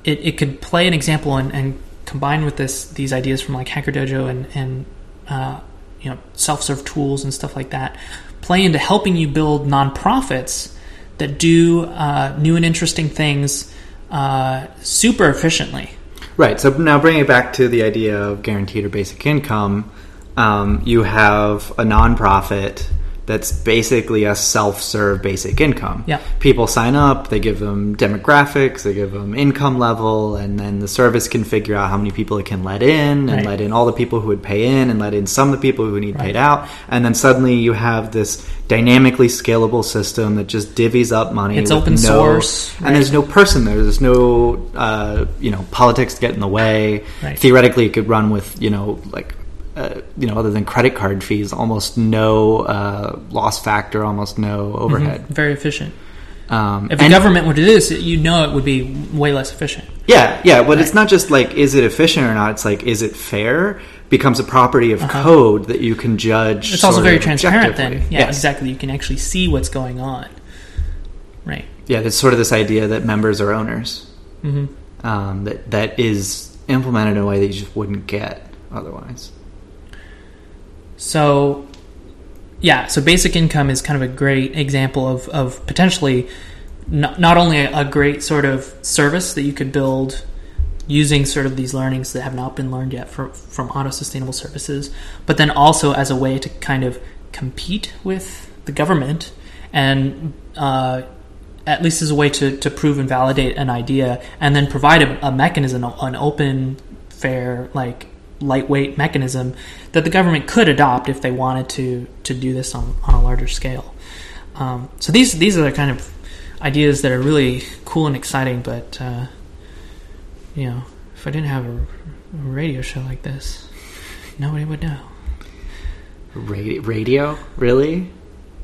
it, it could play an example and, and combine with this these ideas from like Hacker Dojo and and uh, you know self serve tools and stuff like that play into helping you build nonprofits that do uh, new and interesting things uh, super efficiently. Right. So now bringing it back to the idea of guaranteed or basic income, um, you have a nonprofit that's basically a self-serve basic income. Yeah. People sign up, they give them demographics, they give them income level, and then the service can figure out how many people it can let in, and Right. let in all the people who would pay in, and let in some of the people who need Right. paid out, and then suddenly you have this dynamically scalable system that just divvies up money. It's open no- source, and right. there's no person there. There's no uh, you know politics to get in the way. Theoretically, it could run with you know like uh, you know other than credit card fees, almost no uh, loss factor, almost no overhead. Very efficient. Um, If the and- government were to do this, you know it would be way less efficient. yeah, yeah, but it's not just like is it efficient or not. It's like is it fair? Becomes a property of code that you can judge. Uh-huh. It's also very transparent then. Yeah, Yes. exactly. You can actually see what's going on. Right. Yeah, there's sort of this idea that members are owners. hmm um, that that is implemented in a way that you just wouldn't get otherwise. So, yeah, so basic income is kind of a great example of, of potentially not, not only a, great sort of service that you could build using sort of these learnings that have not been learned yet from, from auto sustainable services, but then also as a way to kind of compete with the government and uh, at least as a way to, to prove and validate an idea and then provide a, a mechanism, an open, fair, like lightweight mechanism that the government could adopt if they wanted to to do this on, on a larger scale. Um, so these these are the kind of ideas that are really cool and exciting, but uh, you know, if I didn't have a, a radio show like this, nobody would know. Radio, radio, really?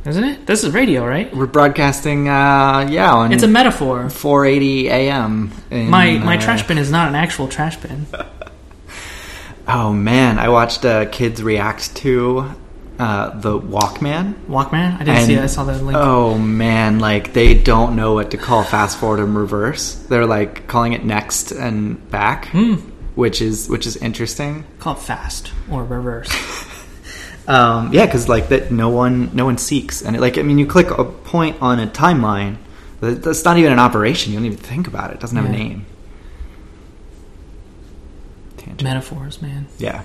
Isn't it? This is radio, right? We're broadcasting, uh, yeah, on It's a metaphor. 480 AM. in, My my uh, trash bin is not an actual trash bin. Oh man, I watched uh, kids react to uh, the Walkman. Walkman? I didn't And- see it. I saw the link. Oh man, like they don't know what to call fast forward and reverse. They're like calling it next and back, Hmm. which is which is interesting. Call it fast or reverse. Um, yeah, because like that, no one, no one seeks, and it, like I mean, you click a point on a timeline. That's not even an operation. You don't even think about it. It doesn't have a name. Tangent. Metaphors, man. Yeah,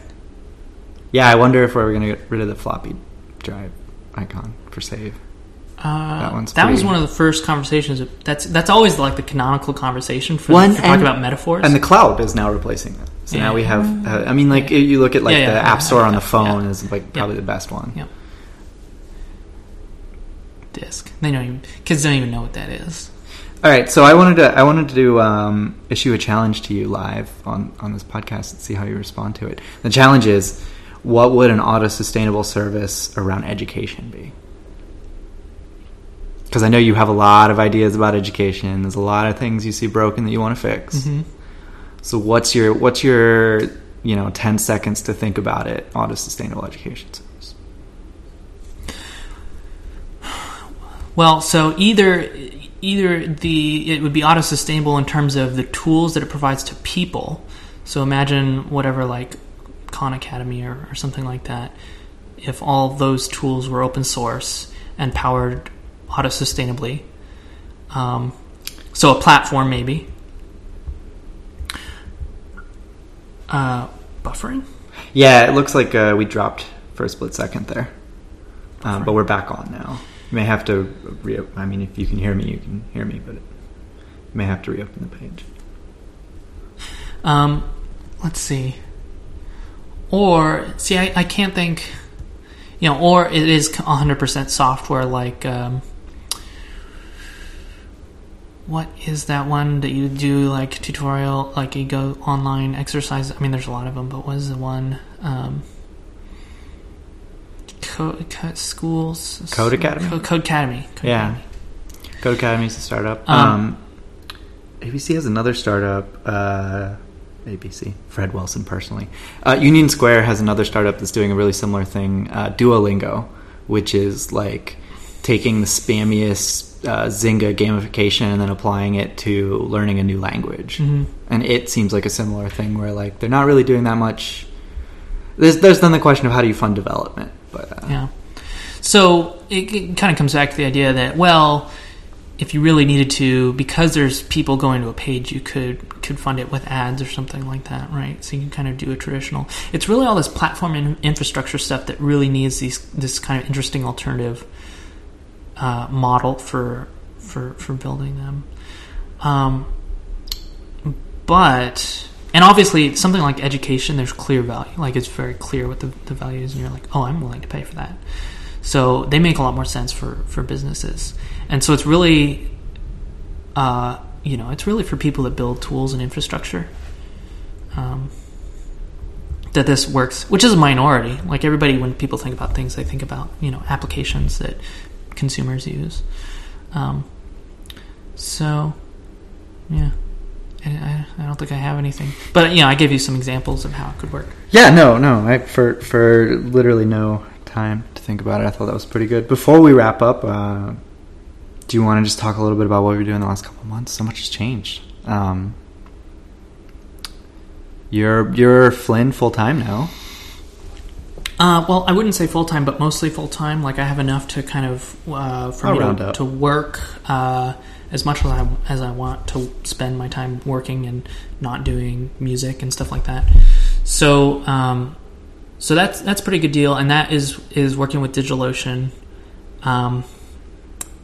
yeah. I wonder if we're gonna get rid of the floppy drive icon for save. Uh, That one's that was one of the first conversations. That's that's always like the canonical conversation for, One for talking about metaphors. And the cloud is now replacing that. So Yeah. now we have. Uh, I mean, like you look at like Yeah, yeah, the yeah, App Store yeah, on the phone yeah. is like probably the best one. Yep. Disc. They don't even kids don't even know what that is. All right, so I wanted to I wanted to um, issue a challenge to you live on on this podcast and see how you respond to it. The challenge is, what would an auto sustainable service around education be? Because I know you have a lot of ideas about education. There's a lot of things you see broken that you want to fix. Mm-hmm. So what's your what's your you know ten seconds to think about it? Auto sustainable education service. Well, so either either the it would be auto sustainable in terms of the tools that it provides to people. So imagine whatever like Khan Academy or, or something like that. If all those tools were open source and powered auto sustainably, um, so a platform maybe. Uh, buffering. Yeah, it looks like uh, we dropped for a split second there, um, but we're back on now. May have to. Re- I mean, if you can hear me, you can hear me, but you may have to reopen the page. Um, let's see. Or see, I, I can't think. You know, or it is 100% software like. Um, what is that one that you do like tutorial like you go online exercise i mean there's a lot of them but what is the one um code, code schools Codecademy? code, Codecademy code Yeah. Academy. Codecademy is a startup. Um, Um, AVC has another startup. Uh, AVC. Fred Wilson personally. Uh, Union Square has another startup that's doing a really similar thing. Uh, Duolingo, which is like taking the spammiest uh, Zynga gamification and then applying it to learning a new language. Mhm. And it seems like a similar thing where like they're not really doing that much. There's there's then the question of how do you fund development, but uh, Yeah. So it, it kind of comes back to the idea that well, if you really needed to, because there's people going to a page, you could could fund it with ads or something like that, right? So you can kind of do a traditional. It's really all this platform and infrastructure stuff that really needs these this kind of interesting alternative uh, model for for for building them. Um, but and obviously something like education, there's clear value. Like it's very clear what the, the value is, and you're like, oh, I'm willing to pay for that. So they make a lot more sense for for businesses, and so it's really, uh, you know, it's really for people that build tools and infrastructure. Um, that this works, which is a minority. Like everybody, when people think about things, they think about you know applications that consumers use. Um, so, yeah, I, don't think I have anything, but you know, I gave you some examples of how it could work. Yeah, no, no. I for for literally no time to think about it. I thought that was pretty good. Before we wrap up, uh, do you want to just talk a little bit about what we're doing the last couple of months? So much has changed. Um, you're you're Flynn full time now. Uh, well, I wouldn't say full time, but mostly full time. Like I have enough to kind of uh, for I'll me to, to work uh, as much as I as I want to spend my time working and not doing music and stuff like that. So, um, so that's that's pretty good deal, and that is is working with DigitalOcean. Um,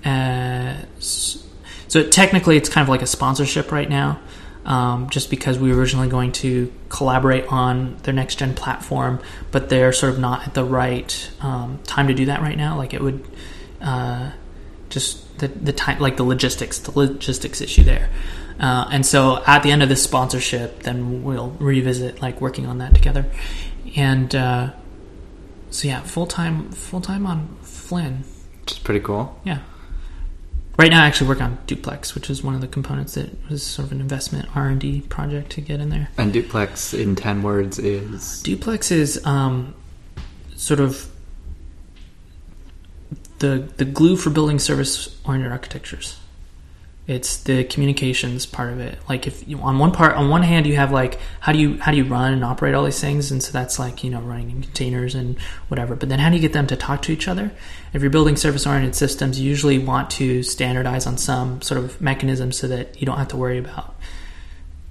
uh, so technically, it's kind of like a sponsorship right now, um, just because we were originally going to collaborate on their next gen platform, but they're sort of not at the right um, time to do that right now. Like it would uh, just the the time, like the logistics, the logistics issue there. Uh, and so at the end of this sponsorship, then we'll revisit like working on that together. And uh, so yeah, full time, full time on Flynn. Which is pretty cool. Yeah. Right now, I actually work on Duplex, which is one of the components that was sort of an investment R and D project to get in there. And duplex in ten words is Duplex is um, sort of the the glue for building service oriented architectures. It's the communications part of it. Like if you, on one part, on one hand, you have like how do you how do you run and operate all these things, and so that's like you know running in containers and whatever. But then how do you get them to talk to each other? If you're building service oriented systems, you usually want to standardize on some sort of mechanism so that you don't have to worry about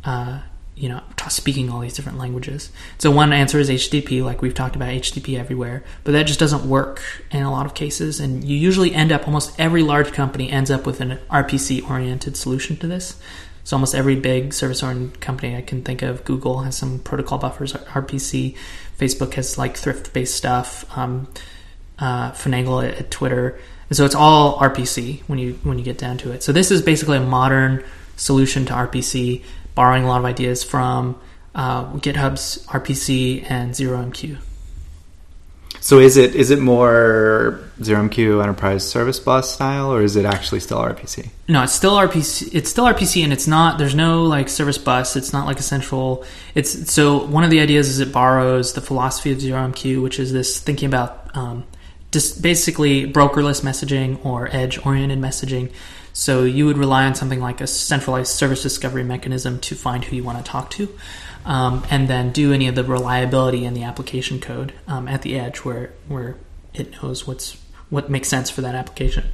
uh, you know, speaking all these different languages. So one answer is HTTP, like we've talked about HTTP everywhere, but that just doesn't work in a lot of cases. And you usually end up, almost every large company ends up with an RPC oriented solution to this. So almost every big service oriented company I can think of, Google has some protocol buffers, RPC. Facebook has like thrift based stuff. Um, uh, Finagle at, at Twitter. And so it's all RPC when you when you get down to it. So this is basically a modern solution to RPC, borrowing a lot of ideas from uh, GitHub's RPC and ZeroMQ. so. Is it is it more ZeroMQ Enterprise Service Bus style, or is it actually still RPC? No, it's still RPC. It's still RPC, and it's not. There's no like service bus. It's not like a central. It's so one of the ideas is it borrows the philosophy of ZeroMQ, which is this thinking about um, just basically brokerless messaging or edge oriented messaging. So you would rely on something like a centralized service discovery mechanism to find who you want to talk to, um, and then do any of the reliability in the application code um, at the edge where where it knows what's what makes sense for that application.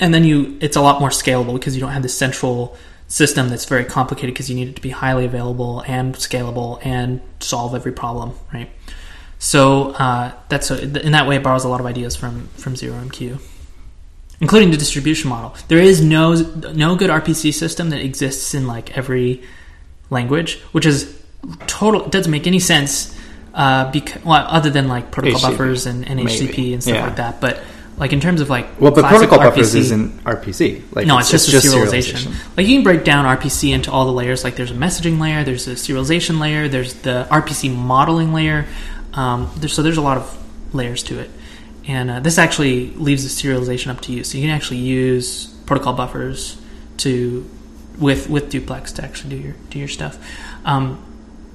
And then you, it's a lot more scalable because you don't have this central system that's very complicated because you need it to be highly available and scalable and solve every problem, right? So uh, that's a, in that way it borrows a lot of ideas from from ZeroMQ, including the distribution model. There is no no good RPC system that exists in like every language, which is total. Doesn't make any sense. Uh, because well, other than like protocol HTTP, buffers and, and HTTP and stuff Yeah. like that, but like in terms of like Well, but protocol buffers isn't RPC. Like no, it's, just, a serialization. serialization. Like you can break down RPC into all the layers. Like there's a messaging layer, there's a serialization layer, there's the RPC modeling layer. Um, there's, so there's a lot of layers to it, and uh, this actually leaves the serialization up to you. So you can actually use protocol buffers to with with duplex to actually do your do your stuff. Um,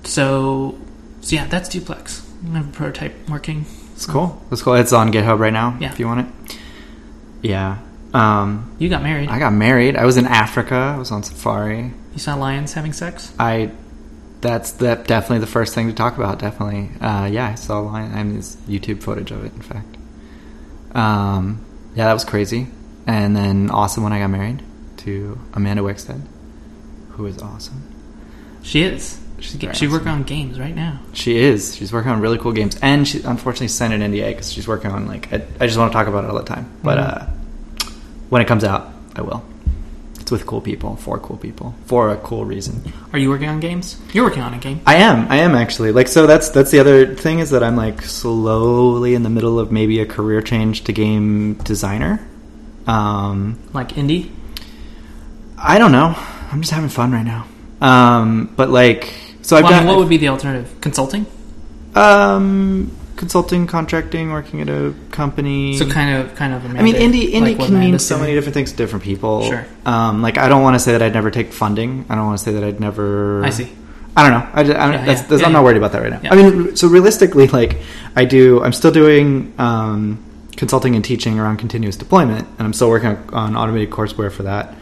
so, so yeah, that's duplex. I have a prototype working. It's cool. It's cool. It's on GitHub right now. Yeah. If you want it. Yeah. Um, You got married. I got married. I was in Africa. I was on safari. you saw lions having sex. I. That's that definitely the first thing to talk about. Definitely. Uh, yeah, I saw a line. I mean, there's YouTube footage of it. In fact. Um, yeah, that was crazy. And then awesome when I got married to Amanda Wickstead, who is awesome. She is. She's she's working on games right now. She is. She's working on really cool games, and she unfortunately signed an NDA because she's working on like I, I just want to talk about it all the time. But Mhm. uh, when it comes out, I will. It's with cool people, for cool people, for a cool reason. Are you working on games? You're working on a game. I am. I am actually. Like so. That's that's the other thing is that I'm like slowly in the middle of maybe a career change to game designer. Um, Like indie? I don't know. I'm just having fun right now. Um, but like, so I've Well, I got mean, what would be the alternative? Consulting? um consulting, contracting, working at a company. So kind of, kind of. I mean, indie indie like can mean so many different things to different people. Sure. Um, like I don't want to say that I'd never take funding. I don't want to say that I'd never. I see. I don't know. I, just, I don't, Yeah, that's, yeah. that's, Yeah, I'm not worried about that right now. I mean, so realistically, like I do, I'm still doing um, consulting and teaching around continuous deployment, and I'm still working on, on automated courseware for that.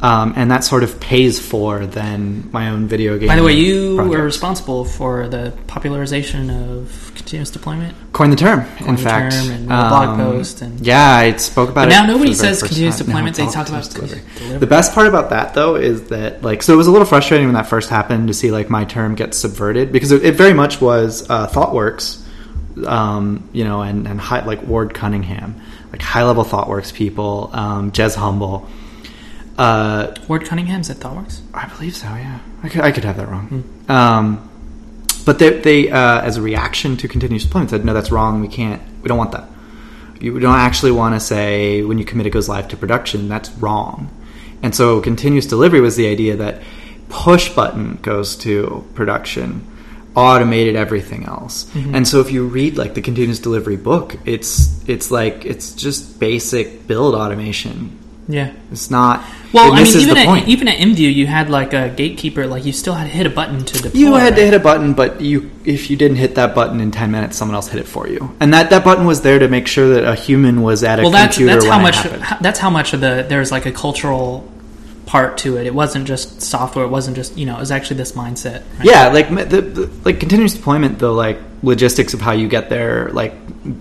Um, and that sort of pays for then my own video game. By the way, you were responsible for the popularization of continuous deployment. coined the term. in the fact, term and a blog Um, post and- yeah, I spoke about But it. now nobody says continuous time. deployment, it's they talk about delivery. delivery. The best part about that, though, is that like so it was a little frustrating when that first happened to see like my term get subverted because it, it very much was uh, ThoughtWorks, um, you know, and and high, like Ward Cunningham, like high level ThoughtWorks people, um, Jez Humble. Uh, Ward Cunningham's at ThoughtWorks. I believe so. Yeah, I could, I could have that wrong. Um, but they, they uh, as a reaction to continuous deployment, said, "No, that's wrong. We can't. We don't want that. You don't actually want to say when you commit it goes live to production. That's wrong." And so, continuous delivery was the idea that push button goes to production, automated everything else. Mm-hmm. And so, if you read like the continuous delivery book, it's it's like it's just basic build automation. Yeah. It's not. Well, I mean, even at point. even at IMVU, you had like a gatekeeper. Like you still had to hit a button to deploy. You had to hit a button, but you if you didn't hit that button in ten minutes, someone else hit it for you. And that, that button was there to make sure that a human was at a well that's computer that's when how it much happened. that's how much of the there's like a cultural part to it it wasn't just software it wasn't just you know it was actually this mindset right? Yeah, like the, the like continuous deployment, though. like logistics of how you get there, like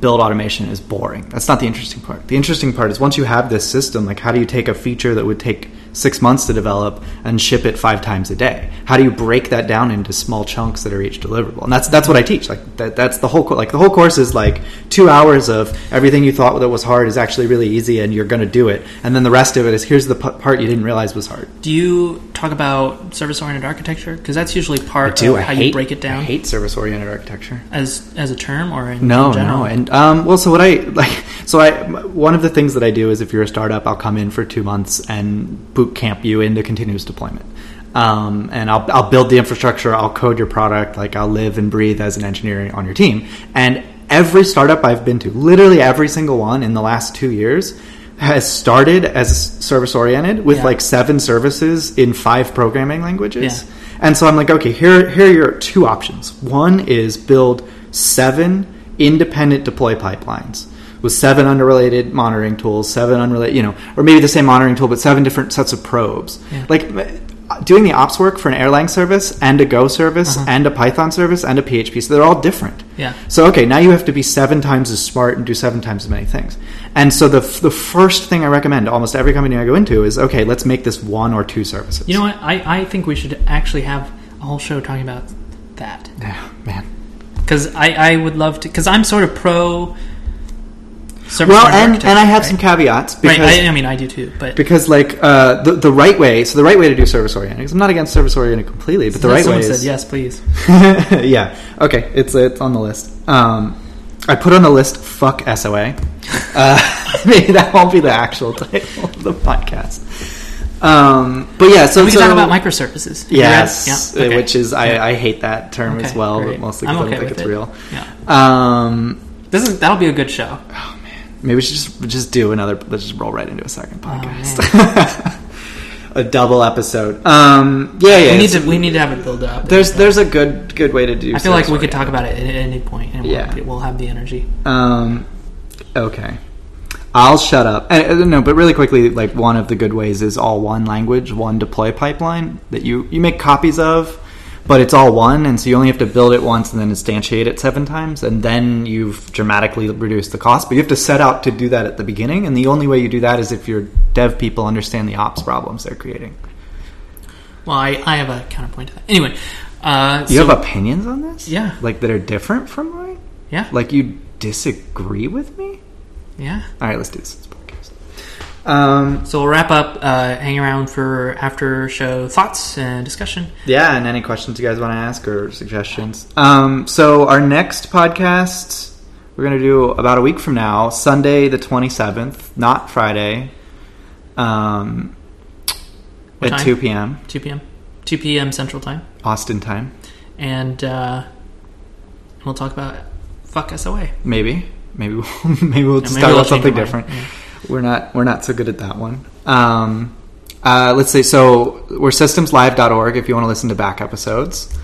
build automation is boring. That's not the interesting part. The interesting part is once you have this system, like how do you take a feature that would take six months to develop and ship it five times a day? How do you break that down into small chunks that are each deliverable? And that's that's what I teach. Like that, that's the whole co- like the whole course is like two hours of everything you thought that was hard is actually really easy, and you're going to do it. And then the rest of it is here's the p- part you didn't realize was hard. do you talk about service oriented architecture because that's usually part of I how hate you break it down? I hate service oriented architecture. as as a term or in, No, in general no, and um, well, so what I like, so I one of the things that I do is if you're a startup, I'll come in for two months and boot camp you into continuous deployment, um, and I'll I'll build the infrastructure, I'll code your product, like I'll live and breathe as an engineer on your team, and every startup I've been to, literally every single one in the last two years. Has started as service oriented with Yeah. like seven services in five programming languages. Yeah. And so I'm like, okay, here, here are your two options. One is build seven independent deploy pipelines. With seven unrelated monitoring tools, seven unrelated, you know, or maybe the same monitoring tool, but seven different sets of probes. Yeah. Like doing the ops work for an Erlang service and a Go service Uh-huh. and a Python service and a PHP, so they're all different. Yeah. So okay, now you have to be seven times as smart and do seven times as many things. And so the the first thing I recommend almost every company I go into is okay, let's make this one or two services. You know what? I, I think we should actually have a whole show talking about that. Yeah, man. Because I, I would love to. Because I'm sort of pro. Service Well, and and I have right? some caveats because right. I, I mean, I do too. But because like uh, the the right way. So the right way to do service oriented. Because I'm not against service oriented completely, but the right way said is yes, please. yeah. Okay, it's it's on the list. Um, I put on the list "fuck SOA." Uh, maybe that won't be the actual title of the podcast. Um, but yeah, so we can so, talk about microservices. Have you read- Yes, Yeah. uh, okay. which is I, I hate that term as well, great. but mostly because I don't think it's it. real. Yeah. Um, This is that'll be a good show. maybe we should just just do another. Let's just roll right into a second Oh, podcast, a double episode. Um, yeah, yeah. we need to we need to have it build up. There's there's a good good way to do. I feel like we could talk about it at any point, and Yeah. we'll, we'll have the energy. Um, okay. I'll shut up. Uh, uh, no, but really quickly, like one of the good ways is all one language, one deploy pipeline that you you make copies of, but it's all one, and so you only have to build it once and then instantiate it seven times, and then you've dramatically reduced the cost. But you have to set out to do that at the beginning, and the only way you do that is if your dev people understand the ops problems they're creating. Well, I, I have a counterpoint to that. Anyway, uh, You so- have opinions on this? Yeah. like that are different from mine. yeah, Like you disagree with me? yeah. All right, let's do this. Um, So we'll wrap up. Uh, hang around for after show thoughts and discussion. Yeah, and any questions you guys want to ask or suggestions. Um, so our next podcast we're gonna do about a week from now, Sunday the twenty seventh, not Friday, um, What at time? two p.m. 2 p.m. 2 p.m. Central Time, Austin time, and uh, we'll talk about fuck SOA. maybe. Maybe we'll, maybe we'll just maybe we'll about change something different. mind. We're not we're not so good at that one. Um, uh, let's say so we're systemslive.org if you want to listen to back episodes.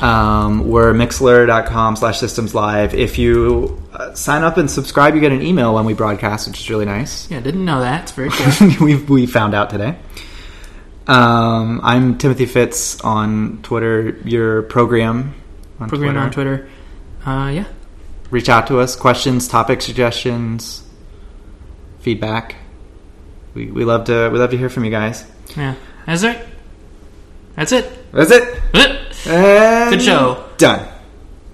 Um, we're mixlr.com slash systems live. If you uh, sign up and subscribe, you get an email when we broadcast, which is really nice. Yeah, didn't know that. It's very cool. we we found out today. Um, I'm Timothy Fitz on Twitter. Your program on Program Twitter. on Twitter. Uh, yeah. Reach out to us. Questions, topic suggestions, feedback. We, we love to we love to hear from you guys. Yeah. That's it. That's it. That's it. That's it. And Good show. Done.